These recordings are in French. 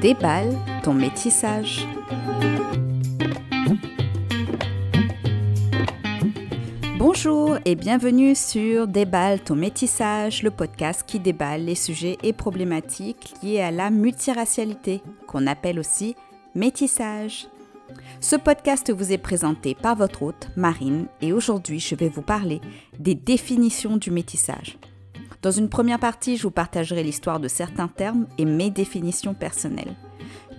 Déballe ton métissage. Bonjour et bienvenue sur Déballe ton métissage, le podcast qui déballe les sujets et problématiques liés à la multiracialité, qu'on appelle aussi métissage. Ce podcast vous est présenté par votre hôte, Marine, et aujourd'hui je vais vous parler des définitions du métissage. Dans une première partie, je vous partagerai l'histoire de certains termes et mes définitions personnelles.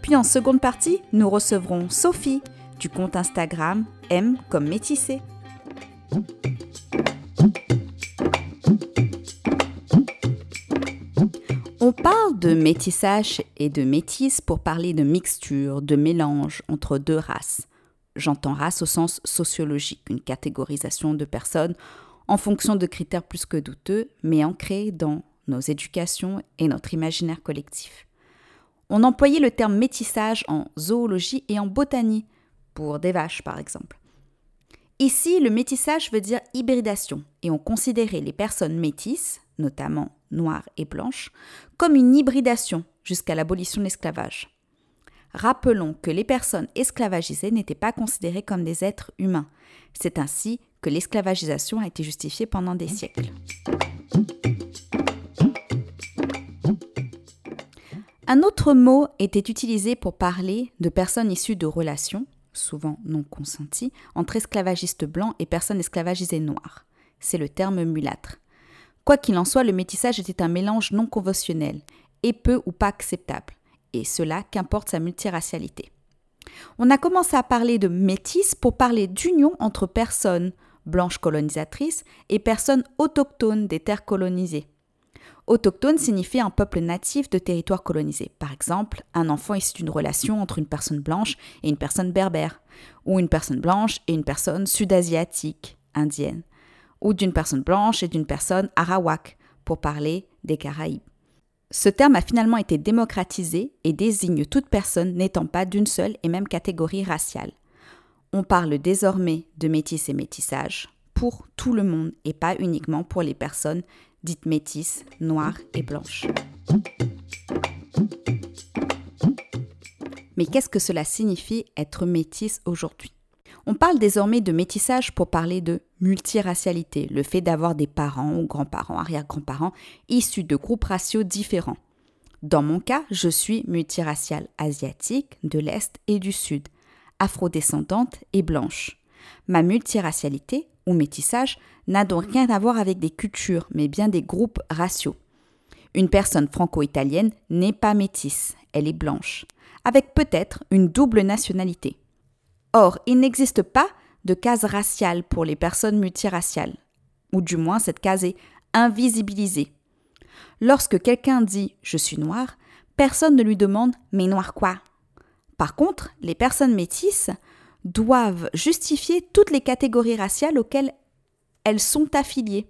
Puis en seconde partie, nous recevrons Sophie du compte Instagram M comme métissé. On parle de métissage et de métisse pour parler de mixture, de mélange entre deux races. J'entends race au sens sociologique, une catégorisation de personnes en fonction de critères plus que douteux, mais ancrés dans nos éducations et notre imaginaire collectif. On employait le terme métissage en zoologie et en botanie, pour des vaches par exemple. Ici, le métissage veut dire hybridation, et on considérait les personnes métisses, notamment noires et blanches, comme une hybridation jusqu'à l'abolition de l'esclavage. Rappelons que les personnes esclavagisées n'étaient pas considérées comme des êtres humains. C'est ainsi que l'esclavagisation a été justifiée pendant des siècles. Un autre mot était utilisé pour parler de personnes issues de relations, souvent non consenties, entre esclavagistes blancs et personnes esclavagisées noires. C'est le terme mulâtre. Quoi qu'il en soit, le métissage était un mélange non conventionnel et peu ou pas acceptable, et cela qu'importe sa multiracialité. On a commencé à parler de métis pour parler d'union entre personnes blanches colonisatrices et personnes autochtones des terres colonisées. Autochtone signifie un peuple natif de territoires colonisés. Par exemple, un enfant issu d'une relation entre une personne blanche et une personne berbère, ou une personne blanche et une personne sud-asiatique, indienne, ou d'une personne blanche et d'une personne arawak, pour parler des Caraïbes. Ce terme a finalement été démocratisé et désigne toute personne n'étant pas d'une seule et même catégorie raciale. On parle désormais de métis et métissage pour tout le monde et pas uniquement pour les personnes dites métisses, noires et blanches. Mais qu'est-ce que cela signifie être métisse aujourd'hui? On parle désormais de métissage pour parler de multiracialité, le fait d'avoir des parents ou grands-parents, arrière-grands-parents issus de groupes raciaux différents. Dans mon cas, je suis multiraciale asiatique de l'Est et du Sud, afrodescendante et blanche. Ma multiracialité ou métissage n'a donc rien à voir avec des cultures, mais bien des groupes raciaux. Une personne franco-italienne n'est pas métisse, elle est blanche, avec peut-être une double nationalité. Or, il n'existe pas de case raciale pour les personnes multiraciales, ou du moins cette case est invisibilisée. Lorsque quelqu'un dit je suis noir, personne ne lui demande mais noir quoi? Par contre, les personnes métisses doivent justifier toutes les catégories raciales auxquelles elles sont affiliées.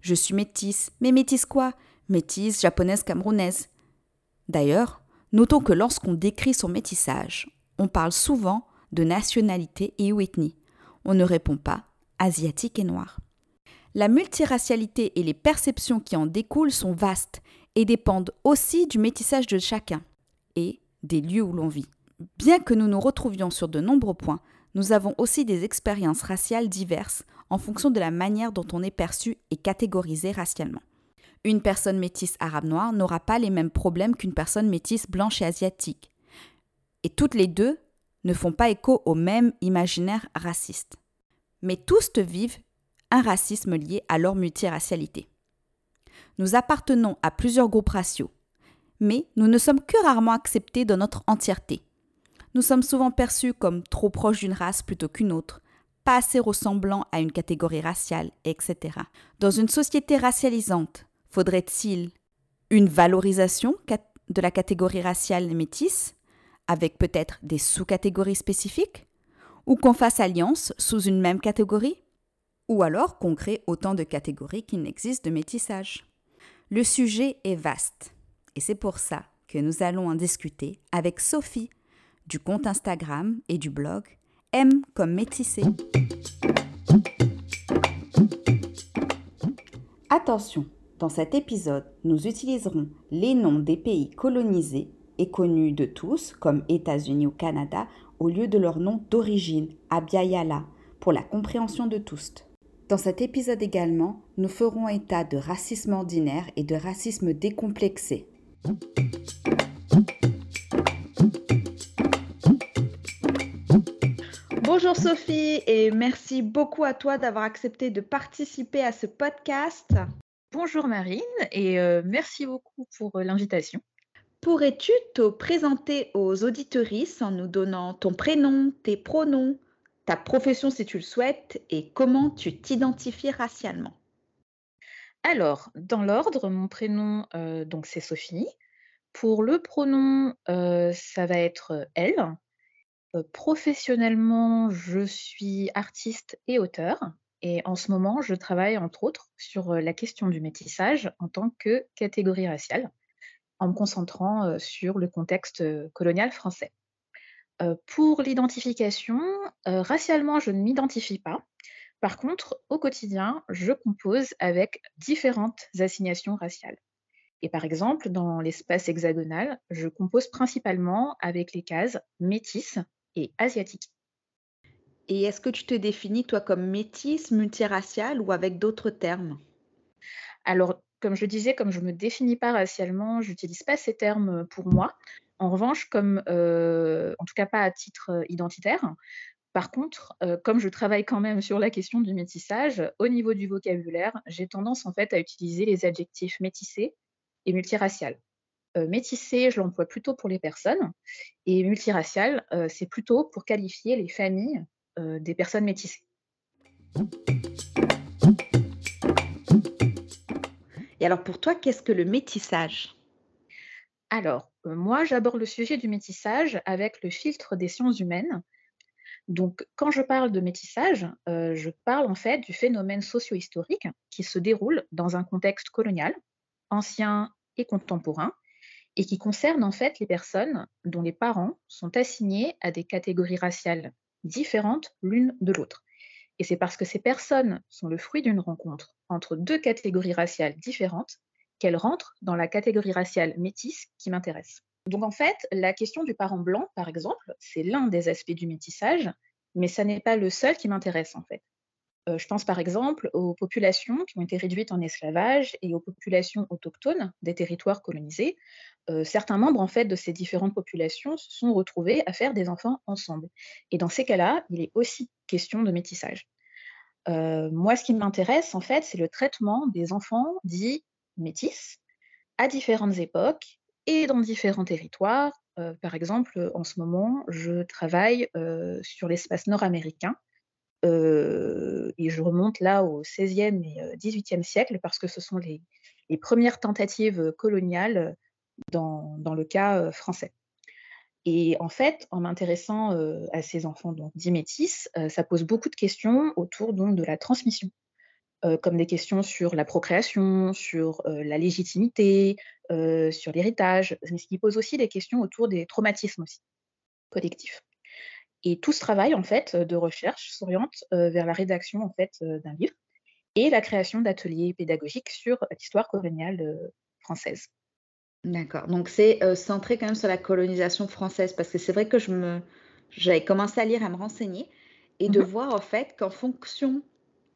Je suis métisse, mais métisse quoi? Métisse, japonaise, camerounaise. D'ailleurs, notons que lorsqu'on décrit son métissage, on parle souvent de nationalité et ou ethnie. On ne répond pas asiatique et noir. La multiracialité et les perceptions qui en découlent sont vastes et dépendent aussi du métissage de chacun et des lieux où l'on vit. Bien que nous nous retrouvions sur de nombreux points, nous avons aussi des expériences raciales diverses en fonction de la manière dont on est perçu et catégorisé racialement. Une personne métisse arabe-noire n'aura pas les mêmes problèmes qu'une personne métisse blanche et asiatique. Et toutes les deux ne font pas écho au même imaginaire raciste. Mais tous vivent un racisme lié à leur multiracialité. Nous appartenons à plusieurs groupes raciaux, mais nous ne sommes que rarement acceptés dans notre entièreté. Nous sommes souvent perçus comme trop proches d'une race plutôt qu'une autre, pas assez ressemblants à une catégorie raciale, etc. Dans une société racialisante, faudrait-il une valorisation de la catégorie raciale métisse, avec peut-être des sous-catégories spécifiques Ou qu'on fasse alliance sous une même catégorie? Ou alors qu'on crée autant de catégories qu'il n'existe de métissage. Le sujet est vaste, et c'est pour ça que nous allons en discuter avec Sophie du compte Instagram et du blog M comme métissé. Attention, dans cet épisode, nous utiliserons les noms des pays colonisés et connus de tous, comme États-Unis ou Canada, au lieu de leur nom d'origine, Abiyala, pour la compréhension de tous. Dans cet épisode également, nous ferons état de racisme ordinaire et de racisme décomplexé. Bonjour Sophie et merci beaucoup à toi d'avoir accepté de participer à ce podcast. Bonjour Marine et euh, merci beaucoup pour euh, l'invitation. Pourrais-tu te présenter aux auditorices en nous donnant ton prénom, tes pronoms, ta profession si tu le souhaites et comment tu t'identifies racialement? Alors, dans l'ordre, mon prénom, euh, donc c'est Sophie. Pour le pronom, ça va être elle. Professionnellement, je suis artiste et auteur. Et en ce moment, je travaille entre autres sur la question du métissage en tant que catégorie raciale, en me concentrant sur le contexte colonial français. pour l'identification, racialement, je ne m'identifie pas. Par contre, au quotidien, je compose avec différentes assignations raciales. Et par exemple, dans l'espace hexagonal, je compose principalement avec les cases métis et asiatique. Et est-ce que tu te définis, toi, comme métisse, multiraciale ou avec d'autres termes? Alors, comme je disais, comme je ne me définis pas racialement, je n'utilise pas ces termes pour moi. En revanche, comme, euh, en tout cas pas à titre euh, identitaire, par contre, euh, comme je travaille quand même sur la question du métissage, au niveau du vocabulaire, j'ai tendance en fait à utiliser les adjectifs métissés et multiracial. Métissé, je l'emploie plutôt pour les personnes, et multiracial, c'est plutôt pour qualifier les familles euh, des personnes métissées. Et alors pour toi, qu'est-ce que le métissage? Alors, euh, moi, j'aborde le sujet du métissage avec le filtre des sciences humaines. Donc, quand je parle de métissage, euh, je parle en fait du phénomène socio-historique qui se déroule dans un contexte colonial, ancien et contemporain, et qui concerne en fait les personnes dont les parents sont assignés à des catégories raciales différentes l'une de l'autre. Et c'est parce que ces personnes sont le fruit d'une rencontre entre deux catégories raciales différentes qu'elles rentrent dans la catégorie raciale métisse qui m'intéresse. Donc en fait, la question du parent blanc, par exemple, c'est l'un des aspects du métissage, mais ça n'est pas le seul qui m'intéresse en fait. Je pense par exemple aux populations qui ont été réduites en esclavage et aux populations autochtones des territoires colonisés. Certains membres en fait de ces différentes populations se sont retrouvés à faire des enfants ensemble. Et dans ces cas-là, il est aussi question de métissage. Moi, ce qui m'intéresse en fait, c'est le traitement des enfants dits métis à différentes époques et dans différents territoires. par exemple, en ce moment, je travaille sur l'espace nord-américain et je remonte là au XVIe et XVIIIe siècle parce que ce sont les, premières tentatives coloniales dans, le cas français. Et en fait, en m'intéressant à ces enfants donc, dits ça pose beaucoup de questions autour donc, de la transmission, comme des questions sur la procréation, sur la légitimité, sur l'héritage, mais ce qui pose aussi des questions autour des traumatismes aussi, collectifs. Et tout ce travail en fait de recherche s'oriente vers la rédaction en fait d'un livre et la création d'ateliers pédagogiques sur l'histoire coloniale française. D'accord. Donc c'est centré quand même sur la colonisation française parce que c'est vrai que je me j'avais commencé à lire, à me renseigner et de mmh voir en fait qu'en fonction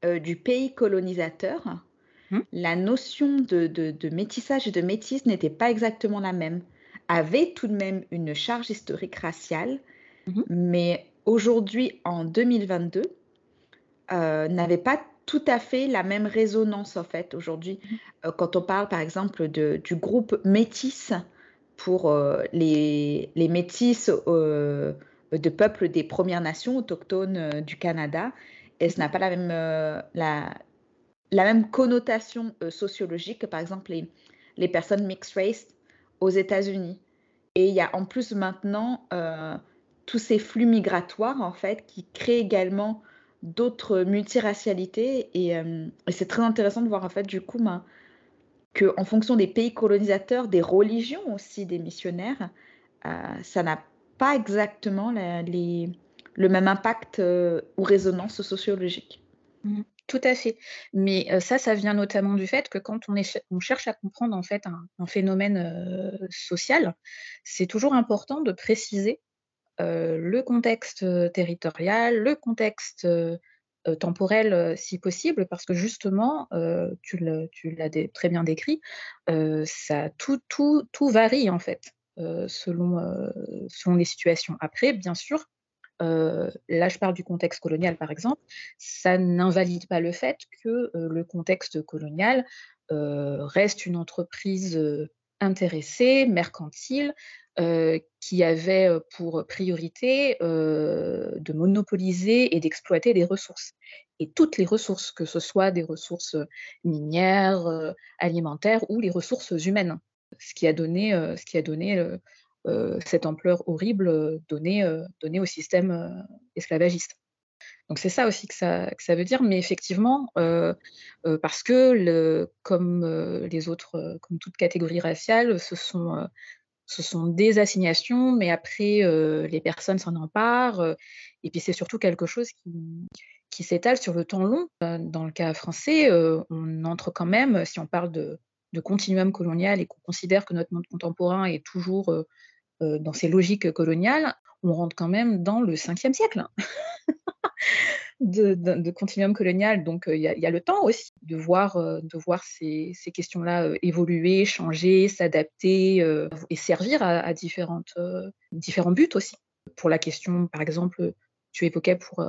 du pays colonisateur, mmh. la notion de, de, métissage et de métisse n'était pas exactement la même. Avait tout de même une charge historique raciale, Mmh mais aujourd'hui, en 2022, euh, n'avait pas tout à fait la même résonance en fait aujourd'hui. Mmh euh, quand on parle par exemple de, du groupe Métis pour euh, les, les Métis de peuples des Premières Nations autochtones du Canada, et ce n'a pas la même, la, la même connotation sociologique que par exemple les, les personnes mixed race aux États-Unis. Et il y a en plus maintenant tous ces flux migratoires, en fait, qui créent également d'autres multiracialités. Euh, et, c'est très intéressant de voir, en fait, du coup, ben, qu'en fonction des pays colonisateurs, des religions aussi, des missionnaires, euh, ça n'a pas exactement les, le même impact euh, ou résonance sociologique. Mmh. Tout à fait. Mais ça, ça vient notamment du fait que quand on cherche à comprendre en fait un, phénomène social, c'est toujours important de préciser le contexte territorial, le contexte temporel si possible, parce que justement, tu l'as très bien décrit, ça, tout, tout, tout varie en fait selon, selon les situations. Après, bien sûr, là je parle du contexte colonial par exemple, ça n'invalide pas le fait que le contexte colonial reste une entreprise intéressée, mercantile, qui avait pour priorité de monopoliser et d'exploiter des ressources. Et toutes les ressources, que ce soit des ressources minières, alimentaires ou les ressources humaines, ce qui a donné, ce qui a donné euh, cette ampleur horrible euh, donnée, euh, donnée au système esclavagiste. Donc c'est ça aussi que ça, que ça, veut dire, mais effectivement, parce que comme les autres, comme toute catégorie raciale, ce sont, ce sont des assignations, mais après les personnes s'en emparent, et puis c'est surtout quelque chose qui, s'étale sur le temps long. Dans le cas français, on entre quand même, si on parle de, de continuum colonial et qu'on considère que notre monde contemporain est toujours euh, dans ces logiques coloniales, on rentre quand même dans le 5e siècle de, continuum colonial. Donc il y, a le temps aussi de voir, euh, de voir ces, questions-là euh, évoluer, changer, s'adapter et servir à, différentes, différents buts aussi. Pour la question, par exemple, tu évoquais pour,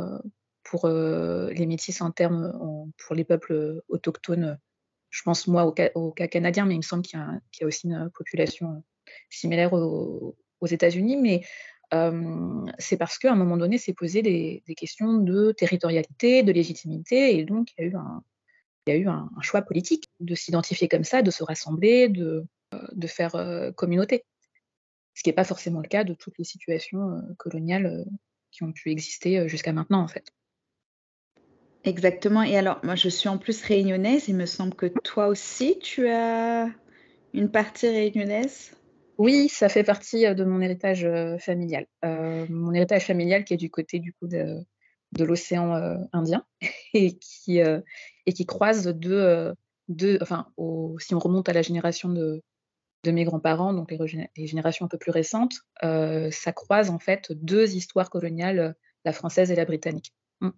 pour les métis en termes, pour les peuples autochtones, je pense moi au cas, canadien, mais il me semble qu'il y, a aussi une population similaire aux, États-Unis, mais c'est parce qu'à un moment donné, s'est posé des, questions de territorialité, de légitimité, et donc il y a eu un, choix politique de s'identifier comme ça, de se rassembler, de, de faire communauté. Ce qui n'est pas forcément le cas de toutes les situations coloniales qui ont pu exister jusqu'à maintenant, en fait. Exactement. Et alors, moi, je suis en plus réunionnaise. Il me semble que toi aussi, tu as une partie réunionnaise. Oui, ça fait partie de mon héritage familial. mon héritage familial qui est du côté du coup de, l'océan Indien et qui, et qui croise deux, enfin, si on remonte à la génération de, de mes grands-parents, donc les, générations un peu plus récentes, ça croise en fait deux histoires coloniales, la française et la britannique. Mmh.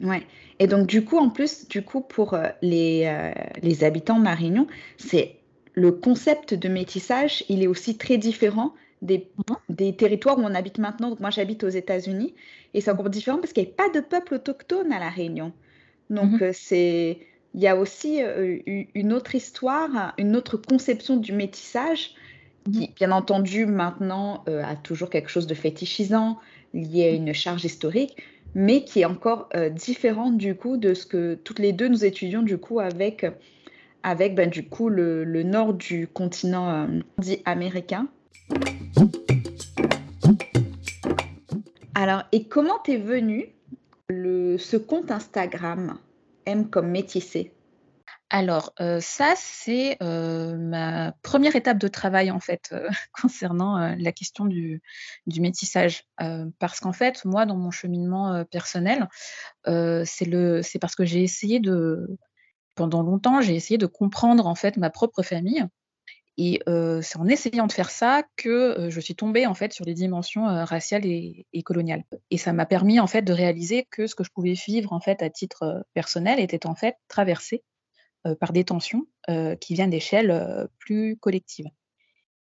Ouais. Et donc du coup, en plus, du coup, pour les, les habitants Marignon, c'est le concept de métissage, il est aussi très différent des, des territoires où on habite maintenant. Donc moi, j'habite aux États-Unis et c'est encore différent parce qu'il n'y a pas de peuple autochtone à La Réunion. Donc mhm. euh, c'est, il y a aussi euh, une autre histoire, une autre conception du métissage qui, mhm. bien entendu, maintenant euh, a toujours quelque chose de fétichisant, lié à une charge historique, mais qui est encore différente du coup de ce que toutes les deux nous étudions du coup avec avec ben, du coup le, nord du continent euh, dit américain. Alors, et comment t'es venu le, ce compte Instagram M comme métissé? Alors, euh, ça, c'est euh, ma première étape de travail, en fait, concernant la question du, du métissage. parce qu'en fait, moi, dans mon cheminement personnel, c'est parce que j'ai essayé de, pendant longtemps, j'ai essayé de comprendre en fait ma propre famille. Et c'est en essayant de faire ça que je suis tombée en fait sur les dimensions raciales et, coloniales. Et ça m'a permis en fait de réaliser que ce que je pouvais vivre en fait à titre personnel était en fait traversé par des tensions qui viennent d'échelles plus collectives.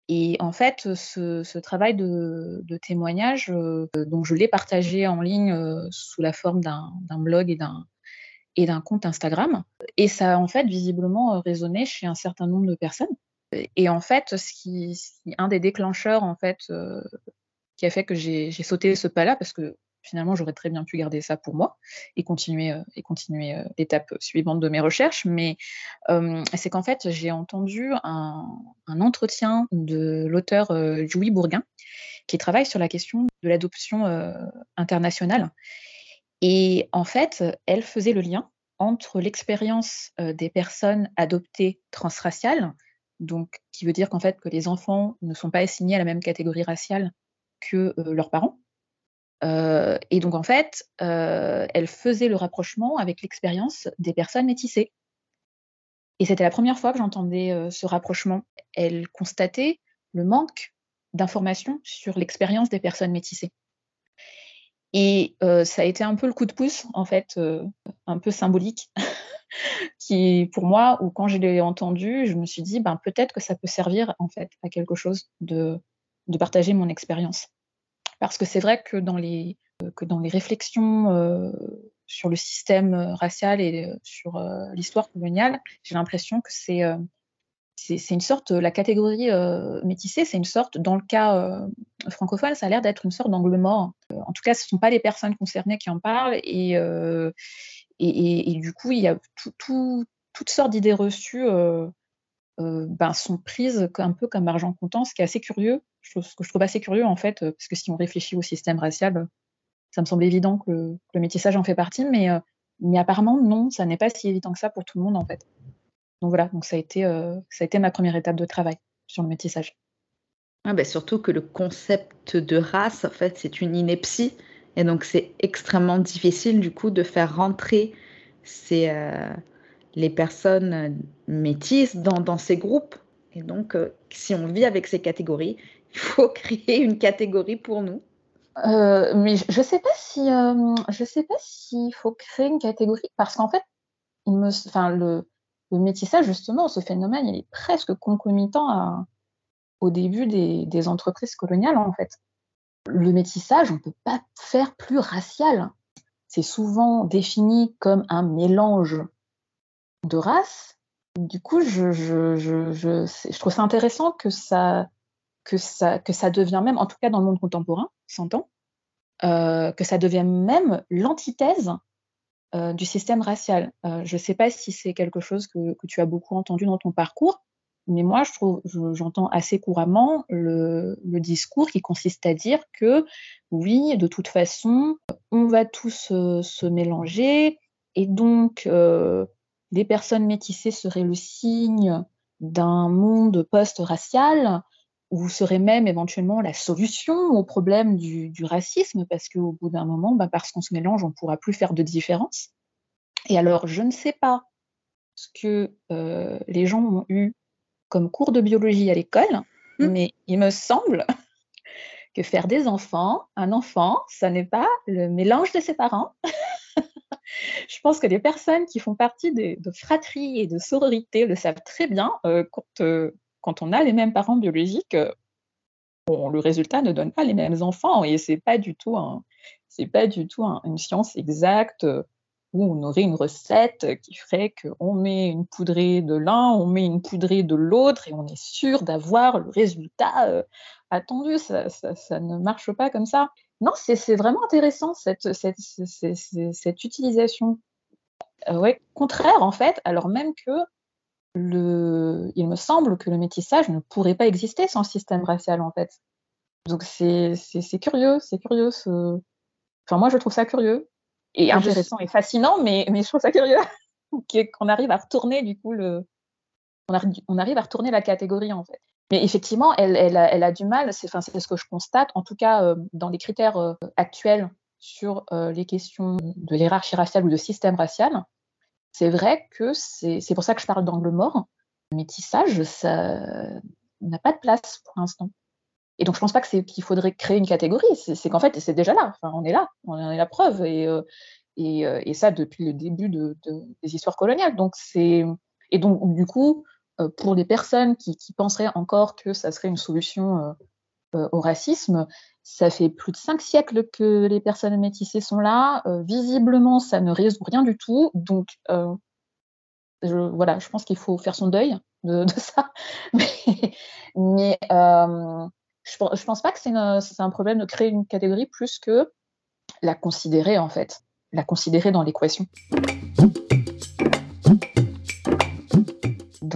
Et en fait, ce, travail de, témoignage, donc je l'ai partagé en ligne sous la forme d'un blog et d'un et d'un compte Instagram. Et ça a en fait visiblement euh, résonné chez un certain nombre de personnes. Et en fait, ce qui, un des déclencheurs en fait euh, qui a fait que j'ai sauté ce pas-là, parce que finalement j'aurais très bien pu garder ça pour moi et continuer euh, et continuer l'étape suivante de mes recherches. Mais c'est qu'en fait j'ai entendu un, un, entretien de l'auteur Jouy Bourguin qui travaille sur la question de l'adoption internationale et en fait, elle faisait le lien entre l'expérience des personnes adoptées transraciales, donc qui veut dire qu'en fait que les enfants ne sont pas assignés à la même catégorie raciale que leurs parents, et donc en fait, elle faisait le rapprochement avec l'expérience des personnes métissées. Et c'était la première fois que j'entendais ce rapprochement. Elle constatait le manque d'informations sur l'expérience des personnes métissées. Et ça a été un peu le coup de pouce, en fait, un peu symbolique, qui, pour moi, ou quand je l'ai entendu, je me suis dit, ben, peut-être que ça peut servir, en fait, à quelque chose de, de partager mon expérience. Parce que c'est vrai que dans les, que dans les réflexions sur le système racial et sur l'histoire coloniale, j'ai l'impression que c'est c'est une sorte, la catégorie métissée, c'est une sorte, dans le cas francophone, ça a l'air d'être une sorte d'angle mort. en tout cas, ce ne sont pas les personnes concernées qui en parlent. Et, et, du coup, il y a toutes sortes d'idées reçues ben, sont prises un peu comme argent comptant, ce qui est assez curieux, ce que je trouve assez curieux en fait, parce que si on réfléchit au système racial, ça me semble évident que le, métissage en fait partie, mais, mais apparemment non, ça n'est pas si évident que ça pour tout le monde en fait. Donc voilà, donc ça a été, ça a été ma première étape de travail sur le métissage. Ah ben surtout que le concept de race, en fait, c'est une ineptie. Et donc, c'est extrêmement difficile, du coup, de faire rentrer ces, les personnes métisses dans, dans, ces groupes. Et donc, si on vit avec ces catégories, il faut créer une catégorie pour nous. Euh, mais je ne sais pas si je sais pas s'il faut créer une catégorie parce qu'en fait, il me, enfin le, le, métissage justement, ce phénomène, il est presque concomitant au début des, entreprises coloniales en fait. Le métissage, on ne peut pas faire plus racial. C'est souvent défini comme un mélange de races. Du coup, je, je, trouve ça intéressant que ça, que ça, devient même, en tout cas dans le monde contemporain, s'entend, euh, que ça devient même l'antithèse euh, du système racial. Euh, je ne sais pas si c'est quelque chose que, tu as beaucoup entendu dans ton parcours, mais moi, j'entends assez couramment le, le, discours qui consiste à dire que oui, de toute façon, on va tous se mélanger, et donc les personnes métissées seraient le signe d'un monde post-racial, ou serait même éventuellement la solution au problème du, racisme, parce qu'au bout d'un moment, bah, parce qu'on se mélange, on ne pourra plus faire de différence. Et alors, je ne sais pas ce que euh, les gens ont eu comme cours de biologie à l'école, mmh. mais il me semble que faire des enfants, un enfant, ça n'est pas le mélange de ses parents. je pense que les personnes qui font partie de, de fratries et de sororités le savent très bien euh, quand, euh, quand on a les mêmes parents biologiques, euh, le résultat ne donne pas les mêmes enfants et c'est pas du tout pas du tout une science exacte euh, où on aurait une recette qui ferait qu'on met une poudrée de l'un, on met une poudrée de l'autre et on est sûr d'avoir le résultat euh, attendu. Ça, ne marche pas comme ça. Non, c'est vraiment intéressant cette, utilisation. ouais, contraire en fait, alors même que il me semble que le métissage ne pourrait pas exister sans système racial en fait. Donc c'est curieux, c'est curieux. Enfin moi je trouve ça curieux et intéressant et fascinant, mais, mais je trouve ça curieux qu'on arrive à retourner du coup le, on, arrive à retourner la catégorie en fait. Mais effectivement, elle, elle, a, elle a, du mal, c'est enfin, ce que je constate, en tout cas euh, dans les critères euh, actuels sur euh, les questions de hiérarchie raciale ou de système racial, c'est vrai que c'est pour ça que je parle d'angle mort. Le métissage, ça n'a pas de place pour l'instant. Et donc, je ne pense pas qu'il faudrait créer une catégorie. C'est qu'en fait, c'est déjà là. On est là. On est la preuve. Et, euh, euh, et, ça depuis le début de, des histoires coloniales. Donc, et donc, du coup, euh, pour les personnes qui, penseraient encore que ça serait une solution au racisme, ça fait plus de cinq siècles que les personnes métissées sont là. Euh, visiblement, ça ne résout rien du tout. Donc, euh, je, voilà, je pense qu'il faut faire son deuil de, ça. Mais, euh, je ne pense pas que c'est un problème de créer une catégorie plus que la considérer, en fait. La considérer dans l'équation.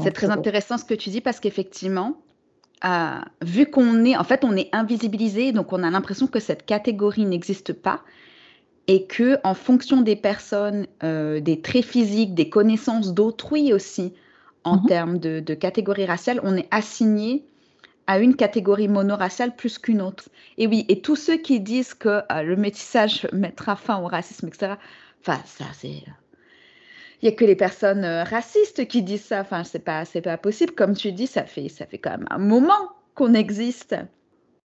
C'est très intéressant ce que tu dis parce qu'effectivement, vu qu'on est, en fait, on est invisibilisé, donc on a l'impression que cette catégorie n'existe pas et que en fonction des personnes, euh, des traits physiques, des connaissances d'autrui aussi, en mmh termes de, catégorie raciale, on est assigné à une catégorie monoraciale plus qu'une autre. Et oui, et tous ceux qui disent que euh, le métissage mettra fin au racisme, etc., enfin, ça, c'est. Il n'y a que les personnes euh, racistes qui disent ça. Enfin, c'est pas, c'est pas possible. Comme tu dis, ça fait, ça fait quand même un moment qu'on existe.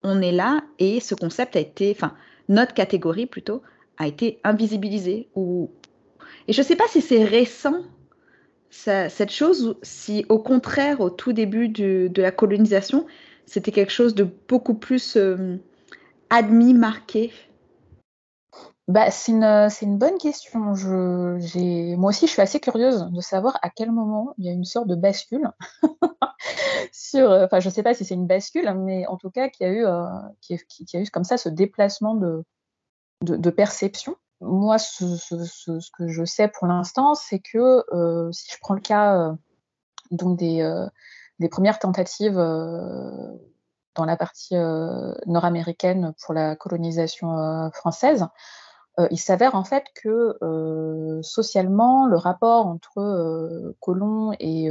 On est là et ce concept a été, enfin, notre catégorie plutôt, a été invisibilisée. Ou... Et je ne sais pas si c'est récent cette chose, si au contraire, au tout début de la colonisation, c'était quelque chose de beaucoup plus euh, admis, marqué bah, c'est une, une, bonne question. Je, moi aussi, je suis assez curieuse de savoir à quel moment il y a une sorte de bascule. sur, euh, enfin, je ne sais pas si c'est une bascule, mais en tout cas, qu'il y, a eu, euh, qui, a eu comme ça ce déplacement de, de, perception. Moi, ce, ce, que je sais pour l'instant, c'est que si je prends le cas donc des, des premières tentatives euh, dans la partie euh, nord-américaine pour la colonisation euh, il s'avère en fait que socialement, le rapport entre colons et,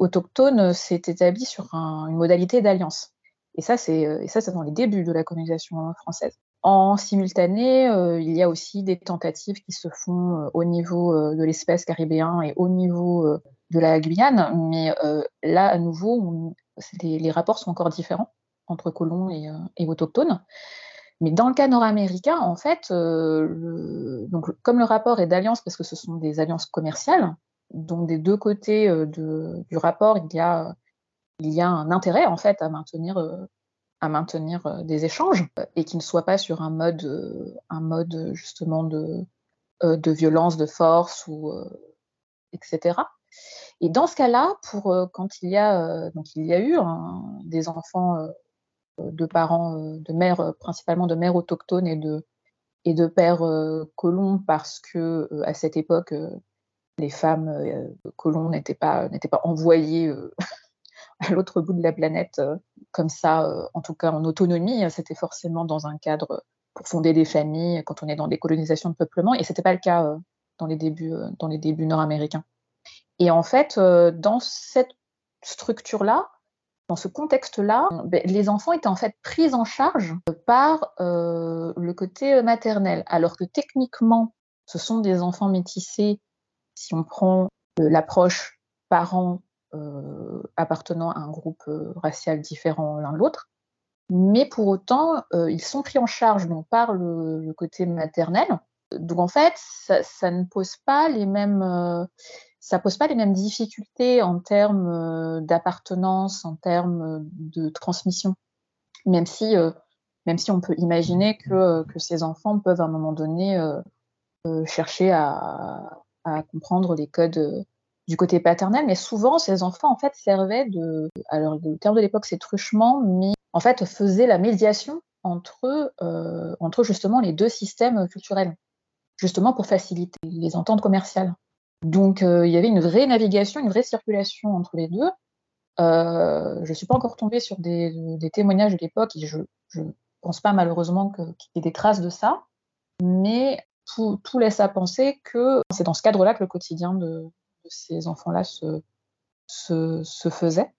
autochtones s'est établi sur une modalité d'alliance. Et ça, c'est dans les débuts de la colonisation française. En simultané, il y a aussi des tentatives qui se font au niveau de l'espèce caribéen et au niveau de la Guyane, mais euh, là, à nouveau, les, rapports sont encore différents entre colons et, euh, autochtones. Mais dans le cas nord-américain, en fait, euh, donc, comme le rapport est d'alliance, parce que ce sont des alliances commerciales, donc des deux côtés du rapport, il y, a, un intérêt en fait à maintenir, maintenir des échanges et qui ne soient pas sur un mode, justement de, violence, de force ou etc. Et dans ce cas-là, pour euh, quand il y a euh, donc il y a eu des enfants euh, de parents de mères principalement de mères autochtones et de et de pères colons parce que à cette époque les femmes colons n'étaient pas n'étaient pas envoyées à l'autre bout de la planète comme ça en tout cas en autonomie. C'était forcément dans un cadre pour fonder des familles quand on est dans des colonisations de peuplement et c'était pas le cas dans les débuts dans les débuts nord-américains. Et en fait, euh, dans cette structure-là, dans ce contexte-là, ben, les enfants étaient en fait pris en charge par euh, le côté maternel, alors que techniquement, ce sont des enfants métissés si on prend euh, l'approche parents appartenant à un groupe racial différent l'un de l'autre. Mais pour autant, ils sont pris en charge donc, par le, côté maternel. Donc en fait, ça ne pose pas les mêmes ça pose pas les mêmes difficultés en termes euh, d'appartenance, en termes euh, de transmission, même si, euh, même si on peut imaginer que, que, ces enfants peuvent à un moment donné chercher à, à, comprendre les codes du côté paternel, mais souvent ces enfants en fait servaient de, alors le terme de l'époque c'est truchement, mais en fait faisaient la médiation entre, entre justement les deux systèmes culturels, justement pour faciliter les ententes commerciales. Donc, euh, il y avait une vraie navigation, une vraie circulation entre les deux. Euh, je ne suis pas encore tombée sur des, témoignages de l'époque et je ne pense pas malheureusement qu'il y ait des traces de ça. Mais tout, laisse à penser que c'est dans ce cadre-là que le quotidien de, ces enfants-là se, faisait.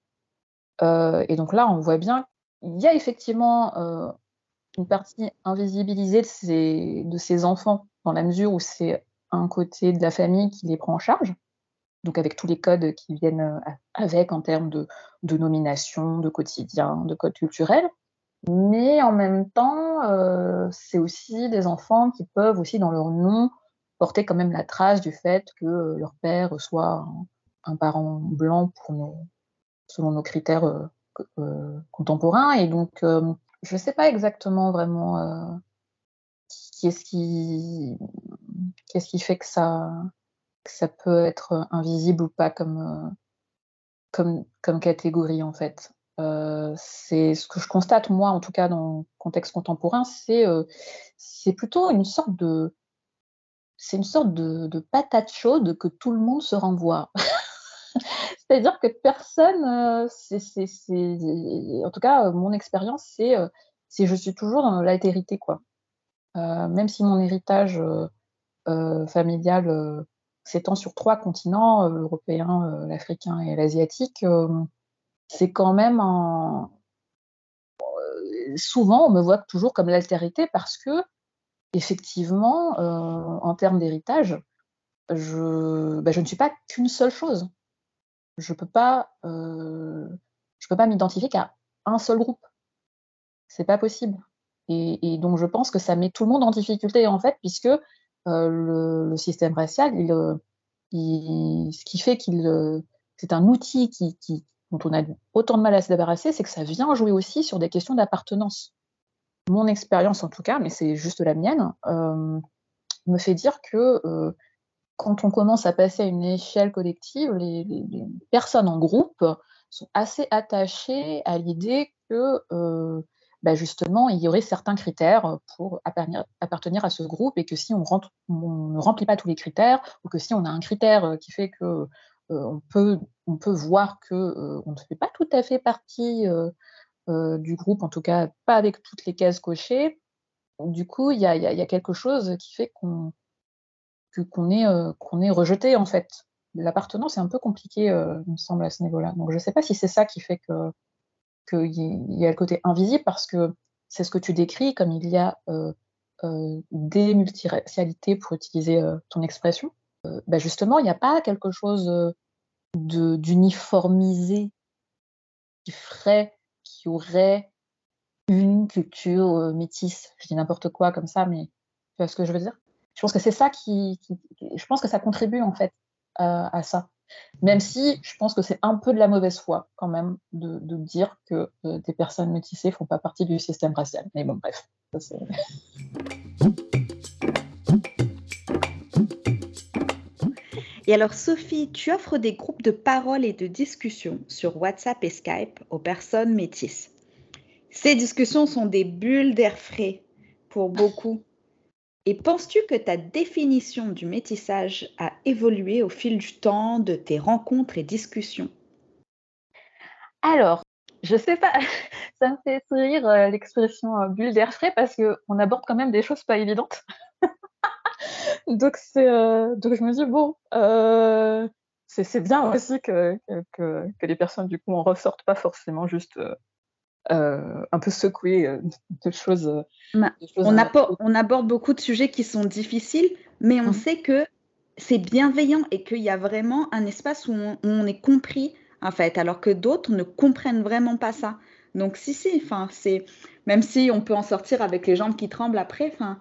Euh, et donc là, on voit bien qu'il y a effectivement une partie invisibilisée de ces enfants dans la mesure où c'est un côté de la famille qui les prend en charge, donc avec tous les codes qui viennent euh, avec en termes de, nomination, de quotidien, de code culturel. Mais en même temps, euh, c'est aussi des enfants qui peuvent aussi dans leur nom porter quand même la trace du fait que euh, leur père soit un, parent blanc pour selon nos critères contemporains. Et donc, je ne sais pas exactement vraiment qu'est-ce qui, qu'est-ce qui fait que ça, peut être invisible ou pas comme, euh, catégorie en fait? Euh, c'est ce que je constate moi en tout cas dans le contexte contemporain, c'est euh, plutôt une sorte de c'est une sorte patate chaude que tout le monde se renvoie. C'est-à-dire que personne, en tout cas mon expérience, c'est c'est je suis toujours dans l'altérité quoi. même si mon héritage euh, familiale euh, s'étend sur trois continents, euh, l'européen, l'africain et l'asiatique, c'est quand même souvent on me voit toujours comme l'altérité parce que effectivement, en termes d'héritage, je, ben, je ne suis pas qu'une seule chose. Je peux pas, peux pas m'identifier qu'à un seul groupe. C'est pas possible. Et, donc je pense que ça met tout le monde en difficulté en fait, puisque le, système racial, il, ce qui fait qu'il c'est un outil dont on a autant de mal à se débarrasser, c'est que ça vient jouer aussi sur des questions d'appartenance. Mon expérience en tout cas, mais c'est juste la mienne, me fait dire que quand on commence à passer à une échelle collective, les, personnes en groupe sont assez attachées à l'idée que euh, bah, justement, il y aurait certains critères pour appartenir, à ce groupe et que si on, ne remplit pas tous les critères ou que si on a un critère qui fait que euh, on, peut, voir que euh, on ne fait pas tout à fait partie du groupe, en tout cas pas avec toutes les cases cochées, du coup, il y a, quelque chose qui fait qu'on est, euh, qu'on est rejeté en fait. L'appartenance est un peu compliqué, euh, il me semble, à ce niveau-là. Donc je ne sais pas si c'est ça qui fait que qu'il y, a le côté invisible, parce que c'est ce que tu décris, comme il y a euh, des multiracialités, pour utiliser ton expression. Bah, justement, il n'y a pas quelque chose d'uniformisé qui ferait, qui aurait une culture métisse. Je dis n'importe quoi comme ça, mais tu vois ce que je veux dire? Je pense que c'est ça qui, je pense que ça contribue en fait à, ça. Même si je pense que c'est un peu de la mauvaise foi quand même de, dire que euh, des personnes métissées font pas partie du système racial. Mais bon, bref. et alors Sophie, tu offres des groupes de parole et de discussion sur WhatsApp et Skype aux personnes métisses. Ces discussions sont des bulles d'air frais pour beaucoup et penses-tu que ta définition du métissage a évolué au fil du temps de tes rencontres et discussions? Alors, je sais pas, ça me fait sourire euh, l'expression euh, bulle d'air frais parce qu'on aborde quand même des choses pas évidentes. euh, donc je me dis, bon, c'est, bien aussi que, les personnes du coup en ressortent pas forcément juste euh, un peu secoué euh, de choses. Euh, on, aborde, beaucoup de sujets qui sont difficiles, mais on mmh. sait que c'est bienveillant et qu'il y a vraiment un espace où on, est compris, en fait, alors que d'autres ne comprennent vraiment pas ça. Donc, si, si, enfin, c'est même si on peut en sortir avec les jambes qui tremblent après, enfin,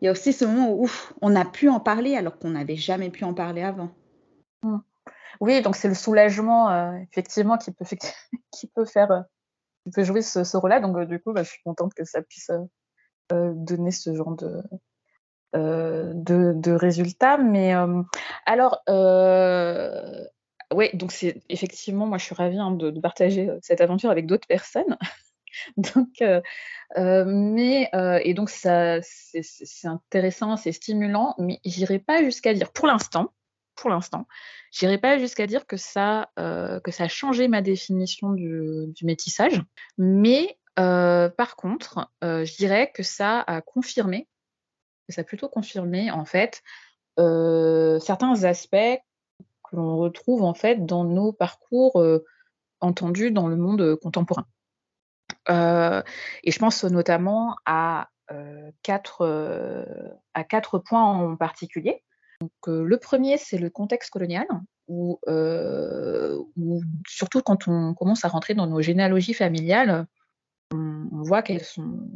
il y a aussi ce moment où on a pu en parler alors qu'on n'avait jamais pu en parler avant. Mmh. Oui, donc c'est le soulagement, effectivement, qui peut, qui peut faire tu peux jouer ce, rôle-là. Donc, euh, du coup, bah, je suis contente que ça puisse euh, euh, donner ce genre de, de, résultats. Mais alors, oui, donc c'est effectivement, moi, je suis ravie hein, de, partager cette aventure avec d'autres personnes. donc, mais et donc ça, c'est intéressant, c'est stimulant, mais j'irai pas jusqu'à dire, pour l'instant, pour l'instant. J'irai pas jusqu'à dire que ça, euh, que ça a changé ma définition du, métissage, mais euh, par contre, euh, je dirais que ça a confirmé, que ça a plutôt confirmé en fait certains aspects que l'on retrouve en fait dans nos parcours entendus dans le monde contemporain. et je pense notamment à quatre, à quatre points en particulier. Donc, le premier, c'est le contexte colonial, où, surtout quand on commence à rentrer dans nos généalogies familiales, on, voit qu'elles sont,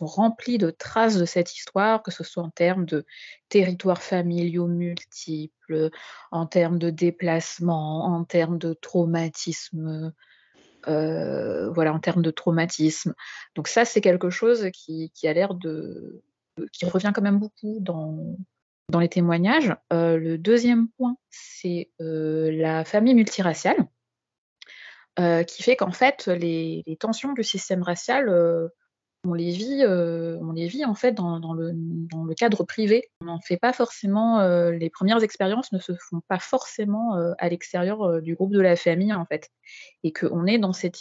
remplies de traces de cette histoire, que ce soit en termes de territoires familiaux multiples, en termes de déplacement, en termes de traumatisme. voilà, en termes de traumatisme. Donc ça, c'est quelque chose qui a l'air de, qui revient quand même beaucoup dans, dans les témoignages. Euh, le deuxième point, c'est euh, la famille multiraciale, euh, qui fait qu'en fait, les, tensions du système racial, on les vit, on les vit en fait dans, le, cadre privé. On n'en fait pas forcément. les premières expériences ne se font pas forcément à l'extérieur du groupe de la famille en fait, et qu'on est dans cette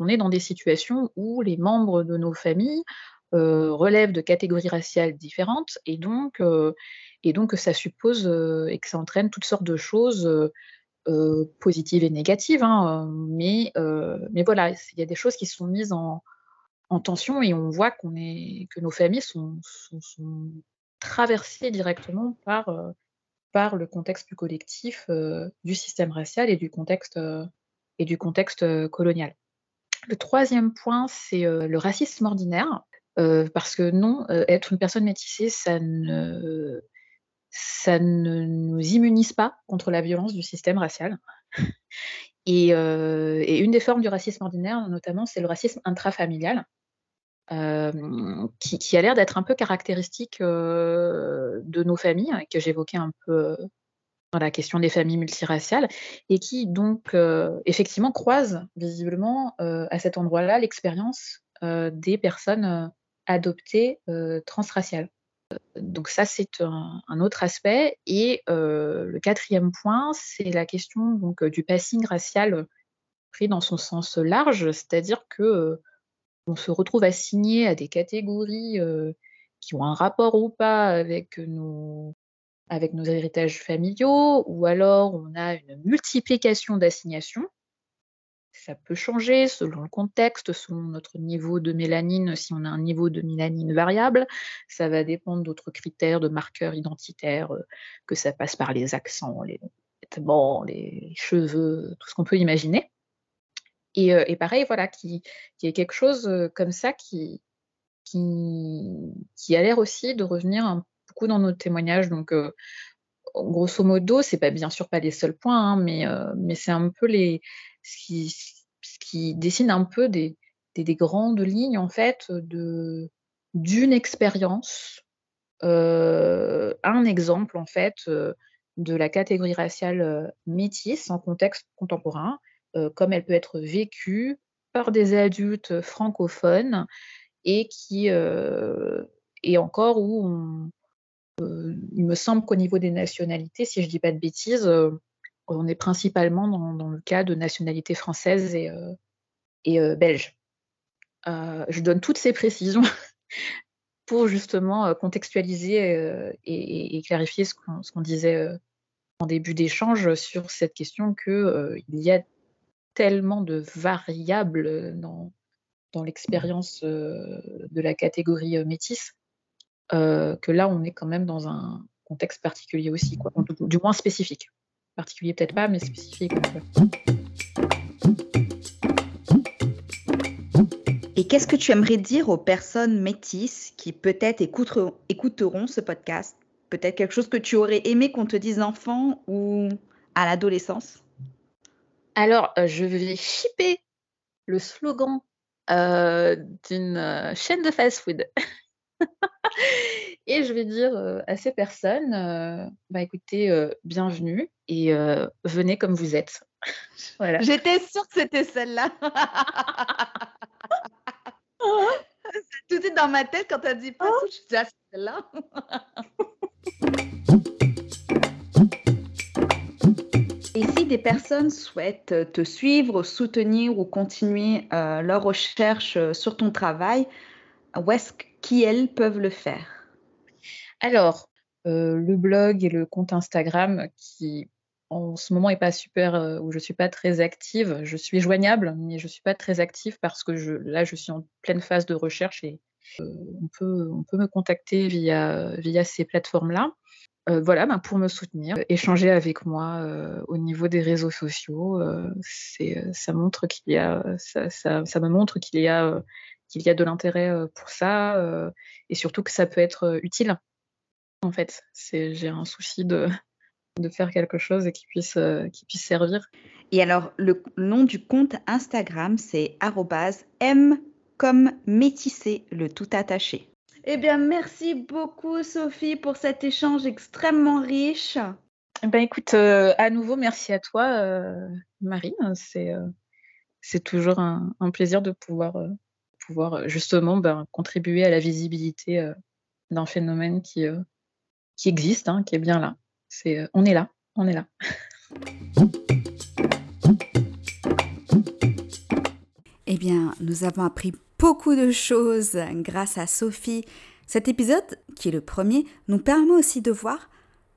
on est dans des situations où les membres de nos familles relèvent de catégories raciales différentes et donc et donc, ça suppose et que ça entraîne toutes sortes de choses positives et négatives, hein, mais, mais voilà, il y a des choses qui sont mises en, en tension et on voit est, que nos familles sont, sont, traversées directement par, par le contexte plus collectif du système racial et du contexte, et du contexte colonial. Le troisième point, c'est le racisme ordinaire, parce que non, être une personne métissée, ça ne, ça ne nous immunise pas contre la violence du système racial. Et, et une des formes du racisme ordinaire, notamment, c'est le racisme intrafamilial. qui, qui, a l'air d'être un peu caractéristique de nos familles, que j'évoquais un peu dans la question des familles multiraciales, et qui donc effectivement croise visiblement à cet endroit-là l'expérience des personnes adoptées transraciales. Donc ça, c'est un, autre aspect. Et le quatrième point, c'est la question donc, du passing racial pris dans son sens large, c'est-à-dire que on se retrouve assigné à des catégories qui ont un rapport ou pas avec nos, avec nos héritages familiaux, ou alors on a une multiplication d'assignations. Ça peut changer selon le contexte, selon notre niveau de mélanine, si on a un niveau de mélanine variable. Ça va dépendre d'autres critères, de marqueurs identitaires, euh, que ça passe par les accents, les vêtements, les cheveux, tout ce qu'on peut imaginer. Et, euh, pareil, voilà, qui, qui est quelque chose euh, comme ça qui, qui, a l'air aussi de revenir beaucoup dans nos témoignages. Donc, grosso modo, c'est pas bien sûr pas les seuls points, hein, mais, mais c'est un peu les, ce qui, dessine un peu des, des, grandes lignes en fait d'une expérience, euh, un exemple en fait euh, de la catégorie raciale euh, métisse en contexte contemporain, comme elle peut être vécue par des adultes francophones et qui et encore où il me semble qu'au niveau des nationalités, si je dis pas de bêtises, on est principalement dans, le cas de nationalité française et, euh, euh, belge. Euh, je donne toutes ces précisions pour justement contextualiser et, clarifier ce qu'on disait en début d'échange sur cette question qu'il y a tellement de variables dans, l'expérience de la catégorie métisse que là, on est quand même dans un contexte particulier aussi, du moins spécifique particulier peut-être pas, mais spécifique. Et qu'est-ce que tu aimerais dire aux personnes métisses qui peut-être écouteront, ce podcast? Peut-être quelque chose que tu aurais aimé qu'on te dise enfant ou à l'adolescence? Alors, euh, je vais shipper le slogan euh, d'une euh, chaîne de fast-food. Et je vais dire à ces personnes, bah écoutez, bienvenue et venez comme vous êtes. voilà. J'étais sûre que c'était celle-là. Tout de suite dans ma tête quand tu as dit pas, je suis déjà celle-là. Et si des personnes souhaitent te suivre, soutenir ou continuer leur recherche sur ton travail, où est-ce qu'elles peuvent le faire alors, le blog et le compte Instagram qui, en ce moment, est pas super, où je suis pas très active. Je suis joignable, mais je suis pas très active parce que là, je suis en pleine phase de recherche et on peut on peut me contacter via via ces plateformes-là. voilà, ben, pour me soutenir, échanger avec moi, au niveau des réseaux sociaux, ça montre qu'il y a ça ça me montre qu'il y a, qu'il y a de l'intérêt, pour ça, et surtout que ça peut être, utile en fait. C'est, j'ai un souci de, de faire quelque chose et qui puisse, euh, qui puisse servir. Et alors, le nom du compte Instagram, c'est m comme métissé, le tout attaché. Eh bien, merci beaucoup, Sophie, pour cet échange extrêmement riche. Ben, écoute, euh, à nouveau, merci à toi, euh, Marie. C'est, c'est toujours un, plaisir de pouvoir, pouvoir justement ben, contribuer à la visibilité d'un phénomène qui, qui existe, hein, qui est bien là. C'est, euh, on est là, on est là. Eh bien, nous avons appris beaucoup de choses grâce à Sophie. Cet épisode, qui est le premier, nous permet aussi de voir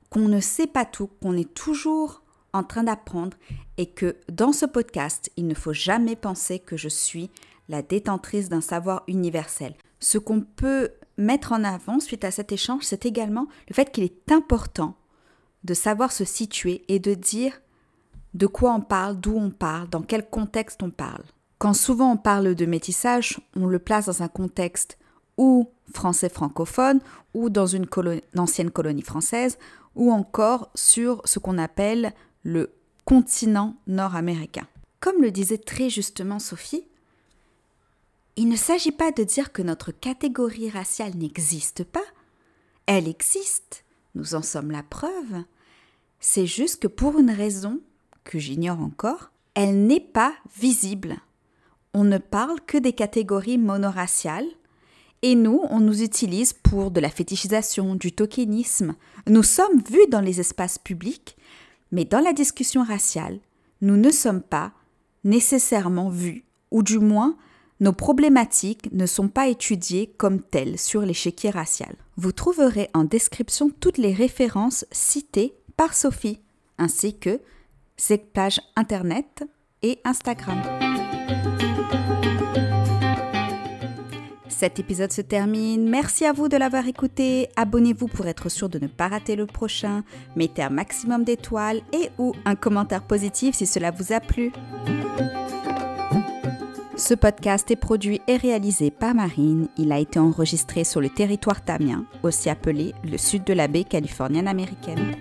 qu'on ne sait pas tout, qu'on est toujours en train d'apprendre et que dans ce podcast, il ne faut jamais penser que je suis la détentrice d'un savoir universel. Ce qu'on peut mettre en avant suite à cet échange, c'est également le fait qu'il est important de savoir se situer et de dire de quoi on parle, d'où on parle, dans quel contexte on parle. Quand souvent on parle de métissage, on le place dans un contexte ou français francophone, ou dans une, ancienne colonie française, ou encore sur ce qu'on appelle le continent nord-américain. Comme le disait très justement Sophie, il ne s'agit pas de dire que notre catégorie raciale n'existe pas. Elle existe, nous en sommes la preuve. C'est juste que pour une raison que j'ignore encore, elle n'est pas visible. On ne parle que des catégories monoraciales et nous, on nous utilise pour de la fétichisation, du tokenisme. Nous sommes vus dans les espaces publics, mais dans la discussion raciale, nous ne sommes pas nécessairement vus, ou du moins, nos problématiques ne sont pas étudiées comme telles sur l'échiquier racial. Vous trouverez en description toutes les références citées par Sophie, ainsi que ses pages internet et Instagram. Cet épisode se termine. Merci à vous de l'avoir écouté. Abonnez-vous pour être sûr de ne pas rater le prochain. Mettez un maximum d'étoiles et ou un commentaire positif si cela vous a plu. Ce podcast est produit et réalisé par Marine. Il a été enregistré sur le territoire tamien, aussi appelé le sud de la baie californienne américaine.